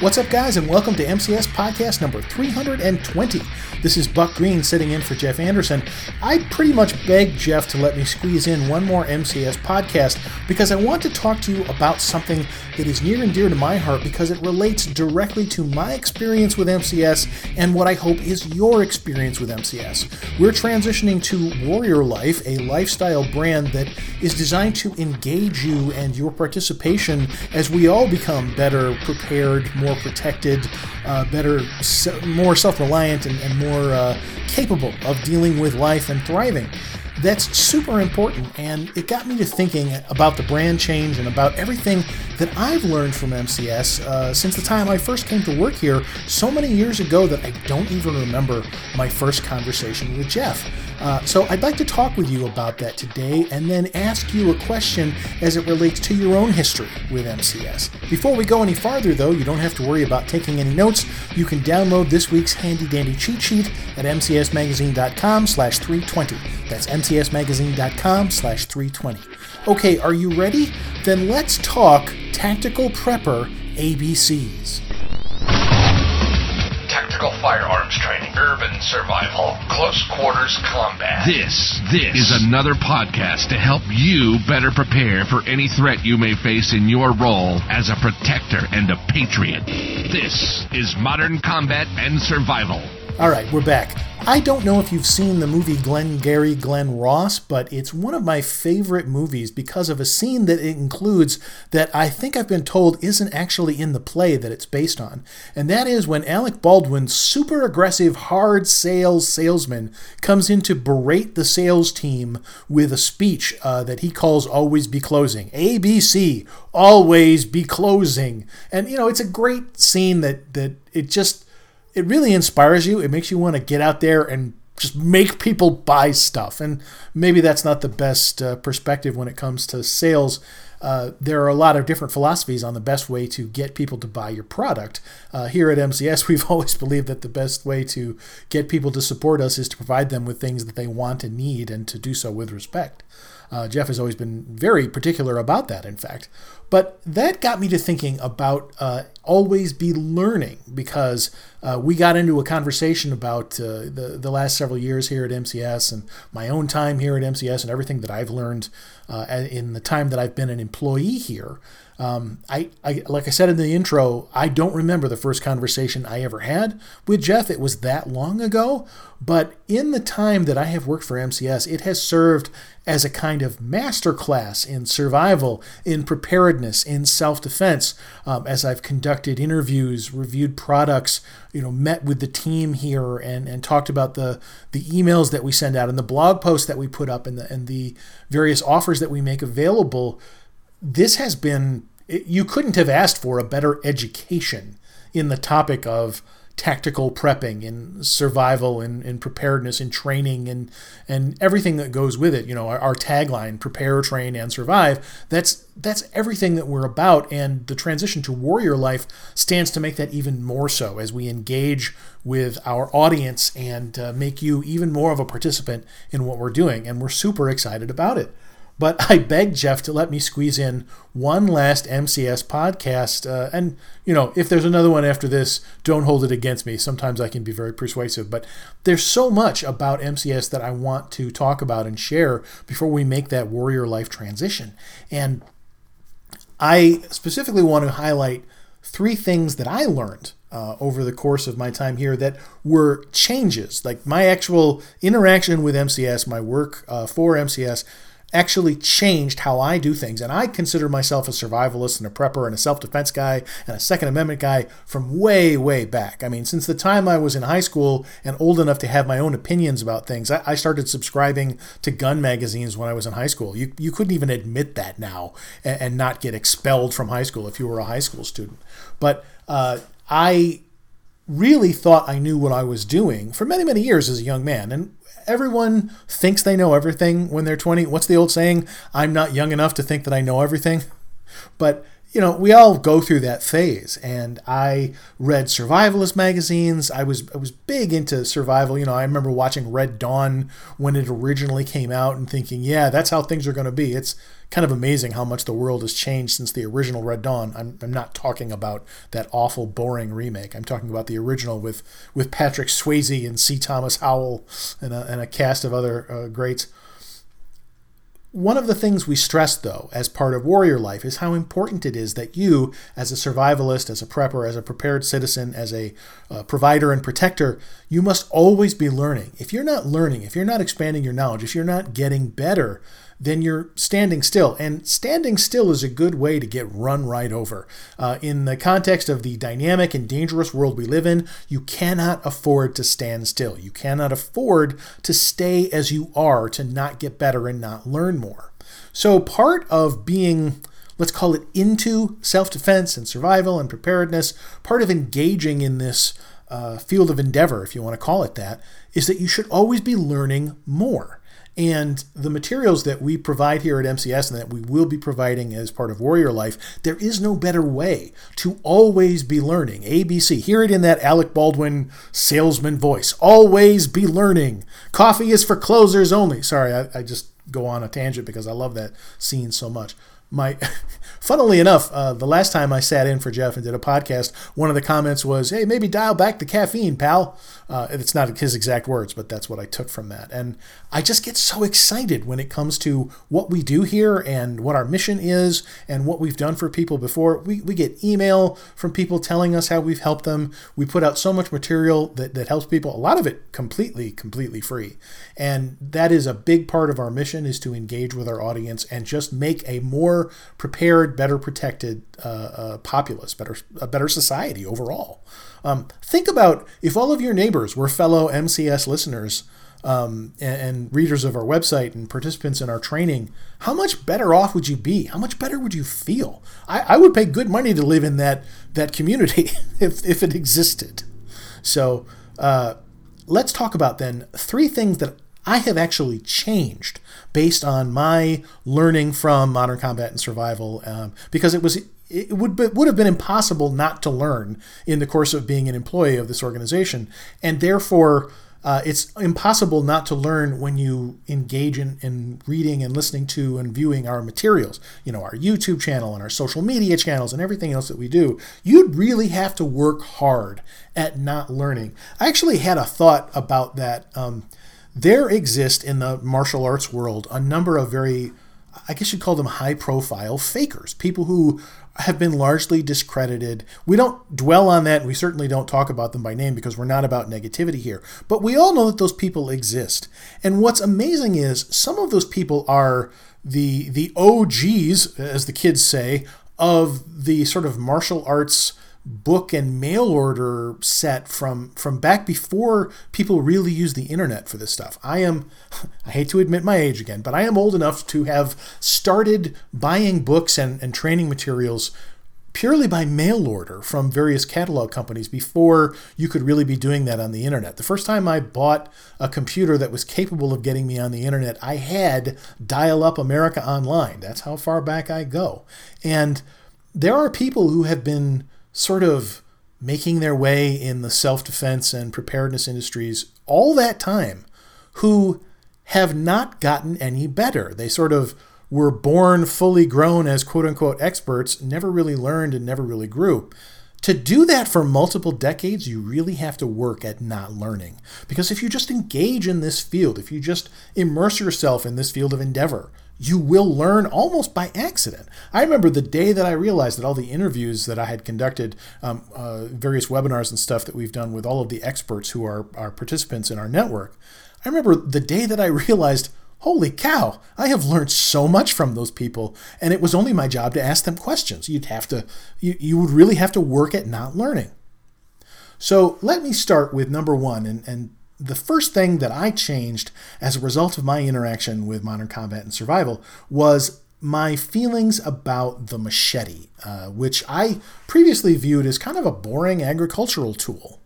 What's up, guys, and welcome to MCS Podcast number 320. This is Buck Green sitting in for Jeff Anderson. I pretty much begged Jeff to let me squeeze in one more MCS podcast because I want to talk to you about something that is near and dear to my heart because it relates directly to my experience with MCS and what I hope is your experience with MCS. We're transitioning to Warrior Life, a lifestyle brand that is designed to engage you and your participation as we all become better prepared, more protected, uh, better, more self reliant, and, and, more uh, capable of dealing with life and thriving. That's super important, and it got me to thinking about the brand change and about everything that I've learned from MCS uh, since the time I first came to work here so many years ago that I don't even remember my first conversation with Jeff. Uh, so I'd like to talk with you about that today and then ask you a question as it relates to your own history with MCS. Before we go any farther, though, you don't have to worry about taking any notes. You can download this week's handy dandy cheat sheet at mcsmagazine.com slash 320. That's mcsmagazine.com slash 320. Okay, are you ready? Then let's talk Tactical Prepper ABCs tactical firearms training, urban survival, close quarters combat. This, this is another podcast to help you better prepare for any threat you may face in your role as a protector and a patriot. This is Modern Combat and Survival. All right, we're back. I don't know if you've seen the movie Glengarry Glen Ross, but it's one of my favorite movies because of a scene that it includes that I think I've been told isn't actually in the play that it's based on. And that is when Alec Baldwin's super aggressive, hard sales salesman comes in to berate the sales team with a speech uh, that he calls Always Be Closing. ABC, always be closing. And, you know, it's a great scene that, that it just it really inspires you. It makes you want to get out there and just make people buy stuff. And maybe that's not the best uh, perspective when it comes to sales. Uh, there are a lot of different philosophies on the best way to get people to buy your product. Uh, here at MCS, we've always believed that the best way to get people to support us is to provide them with things that they want and need and to do so with respect. Uh, Jeff has always been very particular about that, in fact. But that got me to thinking about uh, always be learning because uh, we got into a conversation about uh, the, the last several years here at MCS and my own time here at MCS and everything that I've learned uh, in the time that I've been an employee here. Um, I, I, like I said in the intro, I don't remember the first conversation I ever had with Jeff. It was that long ago, but in the time that I have worked for MCS, it has served as a kind of masterclass in survival, in preparedness, in self-defense. Um, as I've conducted interviews, reviewed products, you know, met with the team here, and and talked about the the emails that we send out and the blog posts that we put up and the and the various offers that we make available this has been, you couldn't have asked for a better education in the topic of tactical prepping and survival and, and preparedness and training and and everything that goes with it. You know our, our, tagline prepare train and survive that's that's everything that we're about. And the transition to warrior life stands to make that even more so as we engage with our audience and uh, make you even more of a participant in what we're doing. And we're super excited about it but I begged Jeff to let me squeeze in one last MCS podcast. Uh, and, you know, if there's another one after this, don't hold it against me. Sometimes I can be very persuasive. But there's so much about MCS that I want to talk about and share before we make that warrior life transition. And I specifically want to highlight three things that I learned uh, over the course of my time here that were changes. Like my actual interaction with MCS, my work uh, for MCS actually changed how I do things. And I consider myself a survivalist and a prepper and a self defense guy and a Second Amendment guy from way, way back. I mean, since the time I was in high school and old enough to have my own opinions about things, I, started subscribing to gun magazines when I was in high school. You, you couldn't even admit that now and, and not get expelled from high school if you were a high school student. But uh, I really thought I knew what I was doing for many, many years as a young man. And everyone thinks they know everything when they're 20. What's the old saying? I'm not young enough to think that I know everything. But you know, we all go through that phase. And I read survivalist magazines. I was I was big into survival. You know, I remember watching Red Dawn when it originally came out and thinking, yeah, that's how things are going to be. It's kind of amazing how much the world has changed since the original Red Dawn. I'm, I'm not talking about that awful, boring remake. I'm talking about the original with with Patrick Swayze and C. Thomas Howell and a, and a cast of other uh, greats. One of the things we stress, though, as part of warrior life is how important it is that you, as a survivalist, as a prepper, as a prepared citizen, as a uh, provider and protector, you must always be learning. If you're not learning, if you're not expanding your knowledge, if you're not getting better, then you're standing still. And standing still is a good way to get run right over. Uh, in the context of the dynamic and dangerous world we live in, you cannot afford to stand still. You cannot afford to stay as you are, to not get better and not learn more. So, part of being let's call it into self defense and survival and preparedness, part of engaging in this uh, field of endeavor, if you want to call it that, is that you should always be learning more. And the materials that we provide here at MCS and that we will be providing as part of Warrior Life, there is no better way to always be learning. ABC, hear it in that Alec Baldwin salesman voice. Always be learning. Coffee is for closers only. Sorry, I, I just go on a tangent because I love that scene so much my funnily enough uh, the last time i sat in for jeff and did a podcast one of the comments was hey maybe dial back the caffeine pal uh, it's not his exact words but that's what i took from that. And i just get so excited when it comes to what we do here and what our mission is and what we've done for people before. We, we get email from people telling us how we've helped them. We put out so much material that, that helps people. A lot of it completely completely free. And that is a big part of our mission is to engage with our audience and just make a more prepared, better protected uh, uh, populace, better a better society overall. Um, think about if all of your neighbors were fellow MCS listeners um, and, and, readers of our website and participants in our training, how much better off would you be? How much better would you feel? I, I would pay good money to live in that that community if, if it existed. So uh, let's talk about then three things that I have actually changed based on my learning from modern combat and survival um, because it was it would be, would have been impossible not to learn in the course of being an employee of this organization. And therefore uh, it's impossible not to learn when you engage in, in reading and listening to and viewing our materials you know our youtube channel and our social media channels and everything else that we do. You'd really have to work hard at not learning. I actually had a thought about that. Um, there exist in the martial arts world a number of very, I guess you'd call them high profile fakers, people who have been largely discredited. We don't dwell on that, and we certainly don't talk about them by name because we're not about negativity here. But we all know that those people exist. And what's amazing is some of those people are the the OGs, as the kids say, of the sort of martial arts book and mail order set from from back before people really used the internet for this stuff. I am I hate to admit my age again, but I am old enough to have started buying books and, and training materials purely by mail order from various catalog companies before you could really be doing that on the internet. The first time I bought a computer that was capable of getting me on the internet, I had dial up America Online. That's how far back I go. And there are people who have been sort of making their way in the self defense and preparedness industries all that time who have not gotten any better. They sort of were born fully grown as quote unquote experts, never really learned and never really grew. To do that for multiple decades, you really have to work at not learning. Because if you just engage in this field, if you just immerse yourself in this field of endeavor, you will learn almost by accident. I remember the day that I realized that all the interviews that I had conducted, um, uh, various webinars and stuff that we've done with all of the experts who are, are participants in our network. I remember the day that I realized, holy cow, I have learned so much from those people. And it was only my job to ask them questions. You'd have to, you, you would really have to work at not learning. So let me start with number one and, and the first thing that I changed as a result of my interaction with modern combat and survival was my feelings about the machete, uh, which I previously viewed as kind of a boring agricultural tool.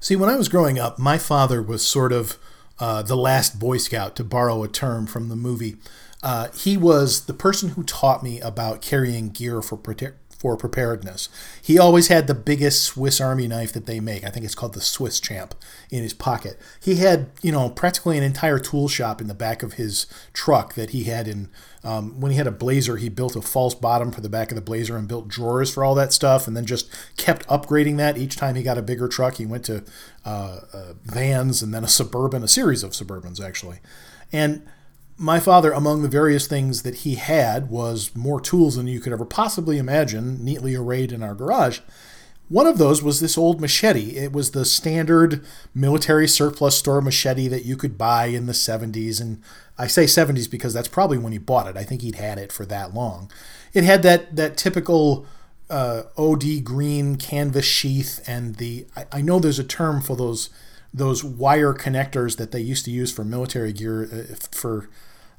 See, when I was growing up, my father was sort of uh, the last Boy Scout, to borrow a term from the movie. Uh, he was the person who taught me about carrying gear for prote- for preparedness. He always had the biggest Swiss Army knife that they make. I think it's called the Swiss Champ in his pocket. He had, you know, practically an entire tool shop in the back of his truck that he had in. Um, when he had a blazer, he built a false bottom for the back of the blazer and built drawers for all that stuff, and then just kept upgrading that each time he got a bigger truck. He went to uh, uh, vans and then a suburban, a series of suburbans actually, and my father, among the various things that he had, was more tools than you could ever possibly imagine, neatly arrayed in our garage. One of those was this old machete. It was the standard military surplus store machete that you could buy in the 70s. And I say 70s because that's probably when he bought it. I think he'd had it for that long. It had that, that typical uh, OD green canvas sheath, and the I, I know there's a term for those those wire connectors that they used to use for military gear uh, for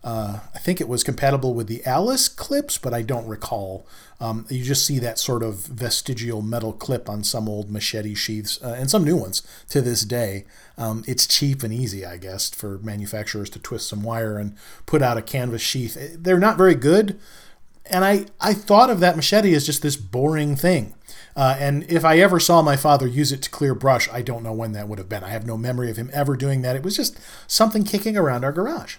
uh, I think it was compatible with the Alice clips, but I don't recall. Um, you just see that sort of vestigial metal clip on some old machete sheaths uh, and some new ones to this day. Um, it's cheap and easy, I guess, for manufacturers to twist some wire and put out a canvas sheath. Eh, they're not very good. And I, I thought of that machete as just this boring thing. Uh, and if I ever saw my father use it to clear brush, I don't know when that would have been. I have no memory of him ever doing that. It was just something kicking around our garage.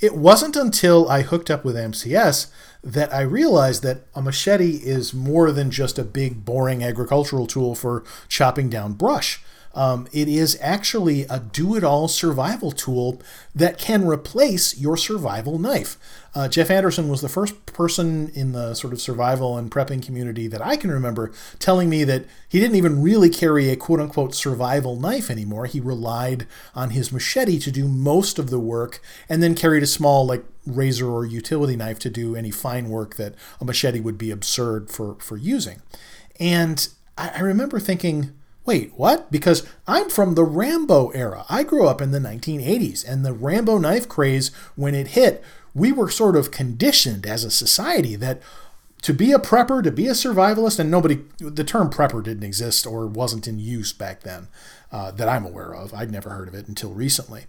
It wasn't until I hooked up with MCS that I realized that a machete is more than just a big, boring agricultural tool for chopping down brush. Um, it is actually a do it all survival tool that can replace your survival knife. Uh, Jeff Anderson was the first person in the sort of survival and prepping community that I can remember telling me that he didn't even really carry a quote unquote survival knife anymore. He relied on his machete to do most of the work and then carried a small, like, razor or utility knife to do any fine work that a machete would be absurd for, for using. And I, I remember thinking, Wait, what? Because I'm from the Rambo era. I grew up in the 1980s, and the Rambo knife craze, when it hit, we were sort of conditioned as a society that to be a prepper, to be a survivalist, and nobody, the term prepper didn't exist or wasn't in use back then uh, that I'm aware of. I'd never heard of it until recently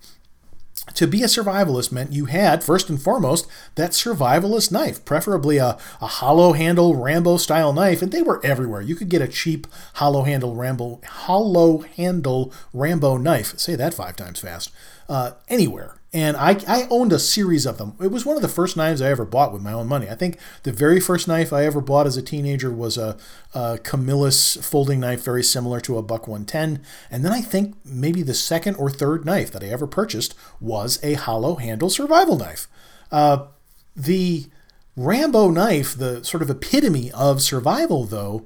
to be a survivalist meant you had, first and foremost, that survivalist knife, preferably a, a hollow handle Rambo style knife, and they were everywhere. You could get a cheap hollow handle Rambo hollow handle Rambo knife. Say that five times fast. Uh, anywhere and I, I owned a series of them. It was one of the first knives I ever bought with my own money. I think the very first knife I ever bought as a teenager was a, a Camillus folding knife, very similar to a Buck 110. And then I think maybe the second or third knife that I ever purchased was a hollow handle survival knife. Uh, the Rambo knife, the sort of epitome of survival, though,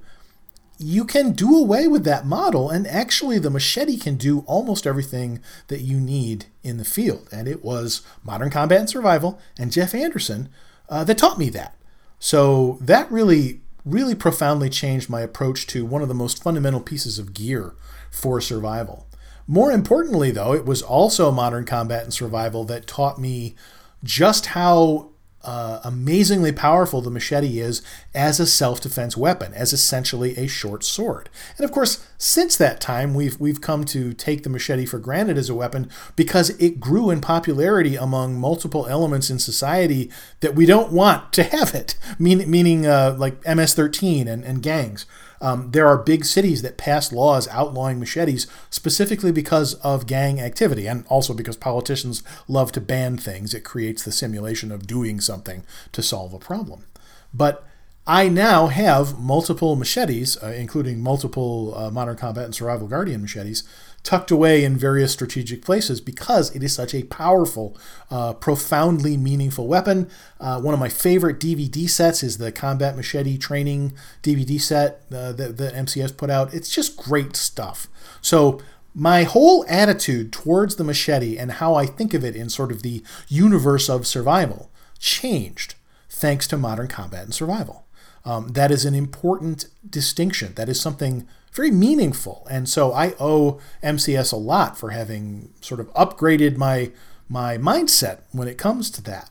you can do away with that model, and actually, the machete can do almost everything that you need in the field. And it was Modern Combat and Survival and Jeff Anderson uh, that taught me that. So that really, really profoundly changed my approach to one of the most fundamental pieces of gear for survival. More importantly, though, it was also Modern Combat and Survival that taught me just how uh, amazingly powerful the machete is as a self-defense weapon, as essentially a short sword. And of course, since that time, we've we've come to take the machete for granted as a weapon because it grew in popularity among multiple elements in society that we don't want to have it. Mean, meaning uh, like MS-13 and, and gangs. Um, there are big cities that pass laws outlawing machetes specifically because of gang activity and also because politicians love to ban things. It creates the simulation of doing something to solve a problem. But I now have multiple machetes, uh, including multiple uh, Modern Combat and Survival Guardian machetes, tucked away in various strategic places because it is such a powerful, uh, profoundly meaningful weapon. Uh, one of my favorite DVD sets is the Combat Machete Training DVD set uh, that, that MCS put out. It's just great stuff. So, my whole attitude towards the machete and how I think of it in sort of the universe of survival changed thanks to modern combat and survival. Um, that is an important distinction. That is something very meaningful. And so I owe MCS a lot for having sort of upgraded my my mindset when it comes to that.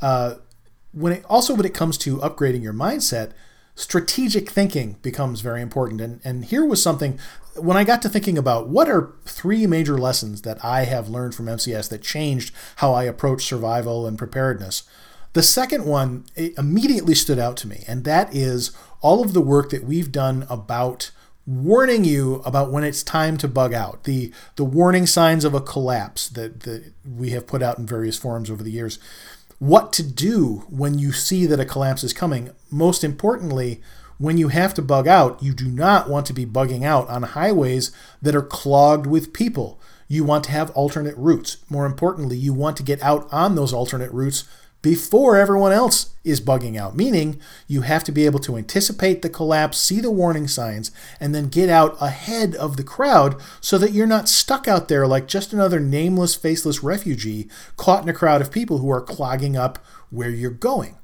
Uh, when it, also when it comes to upgrading your mindset, strategic thinking becomes very important. And and here was something when I got to thinking about what are three major lessons that I have learned from MCS that changed how I approach survival and preparedness. The second one immediately stood out to me, and that is all of the work that we've done about warning you about when it's time to bug out. The the warning signs of a collapse that, that we have put out in various forums over the years. What to do when you see that a collapse is coming. Most importantly, when you have to bug out, you do not want to be bugging out on highways that are clogged with people. You want to have alternate routes. More importantly, you want to get out on those alternate routes before everyone else is bugging out, meaning you have to be able to anticipate the collapse, see the warning signs, and then get out ahead of the crowd so that you're not stuck out there like just another nameless, faceless refugee caught in a crowd of people who are clogging up where you're going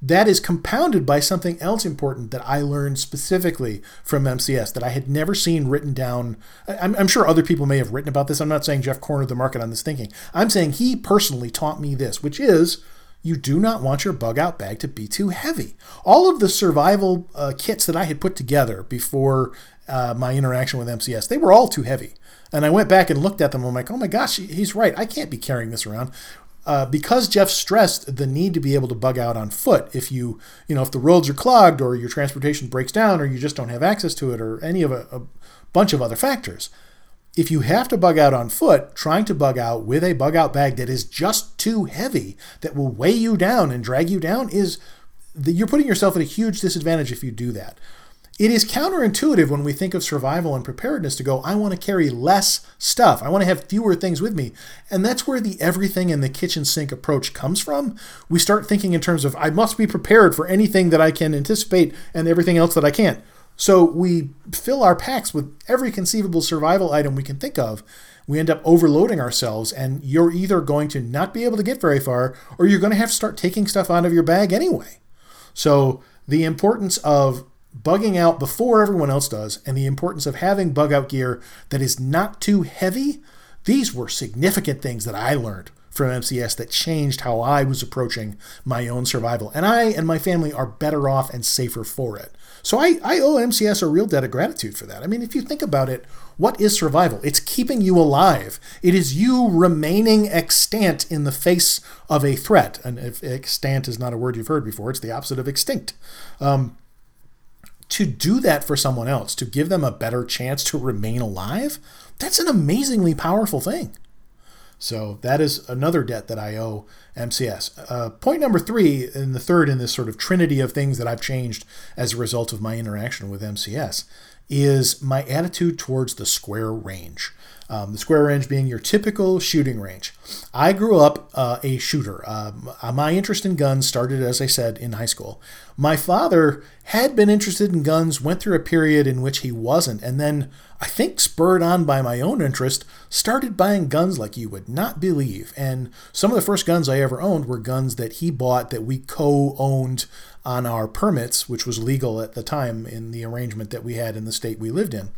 that is compounded by something else important that I learned specifically from MCS that I had never seen written down. I'm, I'm, sure other people may have written about this. I'm not saying Jeff cornered the market on this thinking. I'm saying he personally taught me this, which is you do not want your bug out bag to be too heavy. All of the survival uh, kits that I had put together before uh, my interaction with MCS, they were all too heavy. And I went back and looked at them. I'm like, oh my gosh, he's right. I can't be carrying this around uh, because Jeff stressed the need to be able to bug out on foot if you, you know, if the roads are clogged or your transportation breaks down or you just don't have access to it or any of a, a bunch of other factors. If you have to bug out on foot, trying to bug out with a bug out bag that is just too heavy, that will weigh you down and drag you down, is you're putting yourself at a huge disadvantage if you do that. It is counterintuitive when we think of survival and preparedness to go, I want to carry less stuff. I want to have fewer things with me. And that's where the everything in the kitchen sink approach comes from. We start thinking in terms of, I must be prepared for anything that I can anticipate and everything else that I can't. So we fill our packs with every conceivable survival item we can think of. We end up overloading ourselves, and you're either going to not be able to get very far or you're going to have to start taking stuff out of your bag anyway. So the importance of bugging out before everyone else does, and the importance of having bug out gear that is not too heavy, these were significant things that I learned from MCS that changed how I was approaching my own survival. And I and my family are better off and safer for it. So I, I owe MCS a real debt of gratitude for that. I mean, if you think about it, what is survival? It's keeping you alive. It is you remaining extant in the face of a threat. And if extant is not a word you've heard before, it's the opposite of extinct. Um, to do that for someone else, to give them a better chance to remain alive, that's an amazingly powerful thing. So that is another debt that I owe MCS. Uh, point number three, and the third in this sort of trinity of things that I've changed as a result of my interaction with MCS, is my attitude towards the square range. Um, the square range being your typical shooting range. I grew up uh, a shooter. Um, my interest in guns started, as I said, in high school. My father had been interested in guns, went through a period in which he wasn't, and then, I think spurred on by my own interest, started buying guns like you would not believe. And some of the first guns I ever owned were guns that he bought that we co owned on our permits, which was legal at the time in the arrangement that we had in the state we lived in.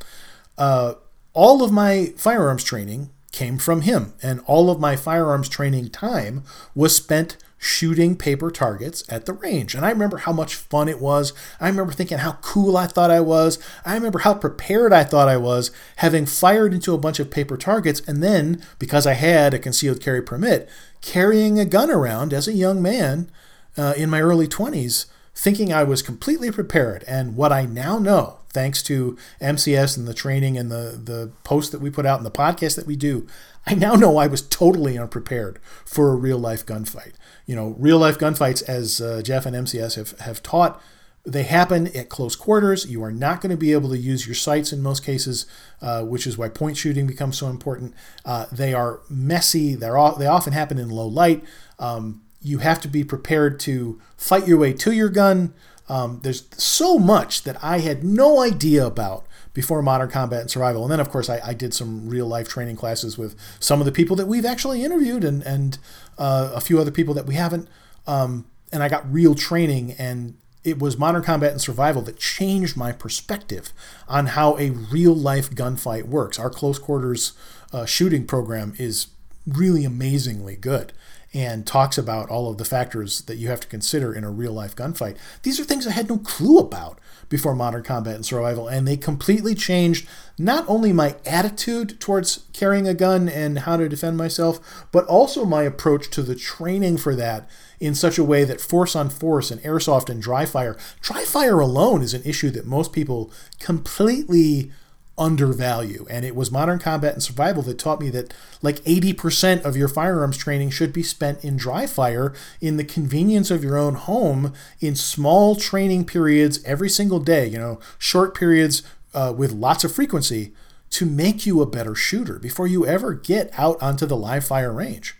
Uh, all of my firearms training came from him, and all of my firearms training time was spent shooting paper targets at the range. And I remember how much fun it was. I remember thinking how cool I thought I was. I remember how prepared I thought I was, having fired into a bunch of paper targets, and then, because I had a concealed carry permit, carrying a gun around as a young man uh, in my early 20s, thinking I was completely prepared. And what I now know thanks to MCS and the training and the the posts that we put out and the podcast that we do, I now know I was totally unprepared for a real life gunfight. You know, real life gunfights, as uh, Jeff and MCS have have taught, they happen at close quarters. You are not going to be able to use your sights in most cases, uh, which is why point shooting becomes so important. Uh, they are messy. They're all, they often happen in low light. Um, you have to be prepared to fight your way to your gun. Um, there's so much that I had no idea about before Modern Combat and Survival. And then, of course, I, I did some real life training classes with some of the people that we've actually interviewed and, and uh, a few other people that we haven't. Um, and I got real training, and it was Modern Combat and Survival that changed my perspective on how a real life gunfight works. Our close quarters uh, shooting program is really amazingly good. And talks about all of the factors that you have to consider in a real life gunfight. These are things I had no clue about before Modern Combat and Survival, and they completely changed not only my attitude towards carrying a gun and how to defend myself, but also my approach to the training for that in such a way that force on force and airsoft and dry fire, dry fire alone is an issue that most people completely undervalue. And it was modern combat and survival that taught me that like 80% of your firearms training should be spent in dry fire in the convenience of your own home in small training periods every single day, you know, short periods uh, with lots of frequency to make you a better shooter before you ever get out onto the live fire range.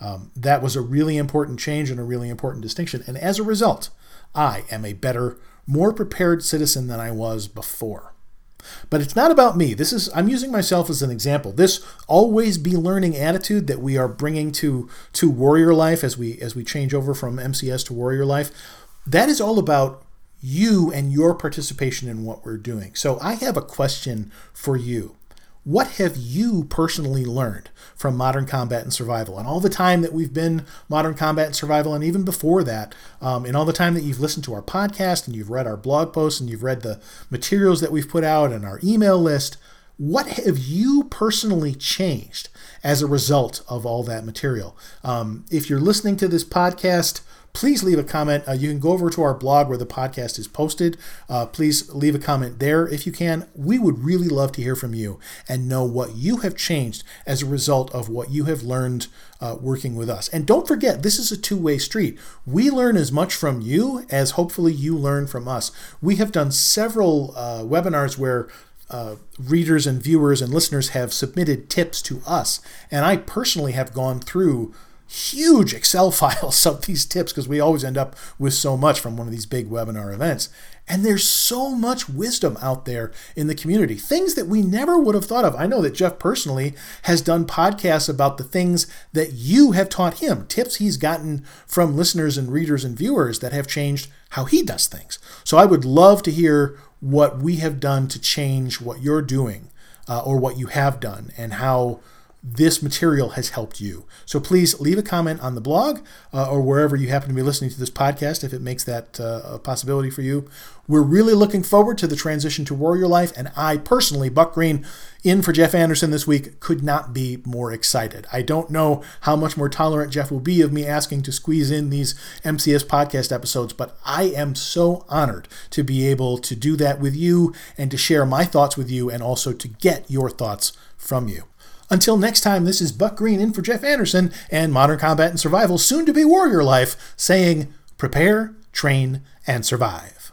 Um, that was a really important change and a really important distinction. And as a result, I am a better, more prepared citizen than I was before. But it's not about me. This is I'm using myself as an example. This always be learning attitude that we are bringing to to warrior life as we as we change over from MCS to warrior life. That is all about you and your participation in what we're doing. So I have a question for you. What have you personally learned from modern combat and survival? And all the time that we've been modern combat and survival, and even before that, um, and all the time that you've listened to our podcast and you've read our blog posts and you've read the materials that we've put out and our email list, what have you personally changed as a result of all that material? Um, if you're listening to this podcast, please leave a comment. Uh, you can go over to our blog where the podcast is posted. Uh, please leave a comment there if you can. We would really love to hear from you and know what you have changed as a result of what you have learned uh, working with us. And don't forget, this is a two way street. We learn as much from you as hopefully you learn from us. We have done several uh, webinars where uh, readers and viewers and listeners have submitted tips to us. And I personally have gone through huge Excel files of these tips because we always end up with so much from one of these big webinar events. And there's so much wisdom out there in the community, things that we never would have thought of. I know that Jeff personally has done podcasts about the things that you have taught him, tips he's gotten from listeners and readers and viewers that have changed how he does things. So I would love to hear what we have done to change what you're doing uh, or what you have done and how this material has helped you. So please leave a comment on the blog uh, or wherever you happen to be listening to this podcast if it makes that uh, a possibility for you. We're really looking forward to the transition to Warrior Life, and I personally, Buck Green, in for Jeff Anderson this week, could not be more excited. I don't know how much more tolerant Jeff will be of me asking to squeeze in these MCS podcast episodes, but I am so honored to be able to do that with you and to share my thoughts with you and also to get your thoughts from you. Until next time, this is Buck Green in for Jeff Anderson and Modern Combat and Survival, soon to be Warrior Life, saying prepare, train, and survive.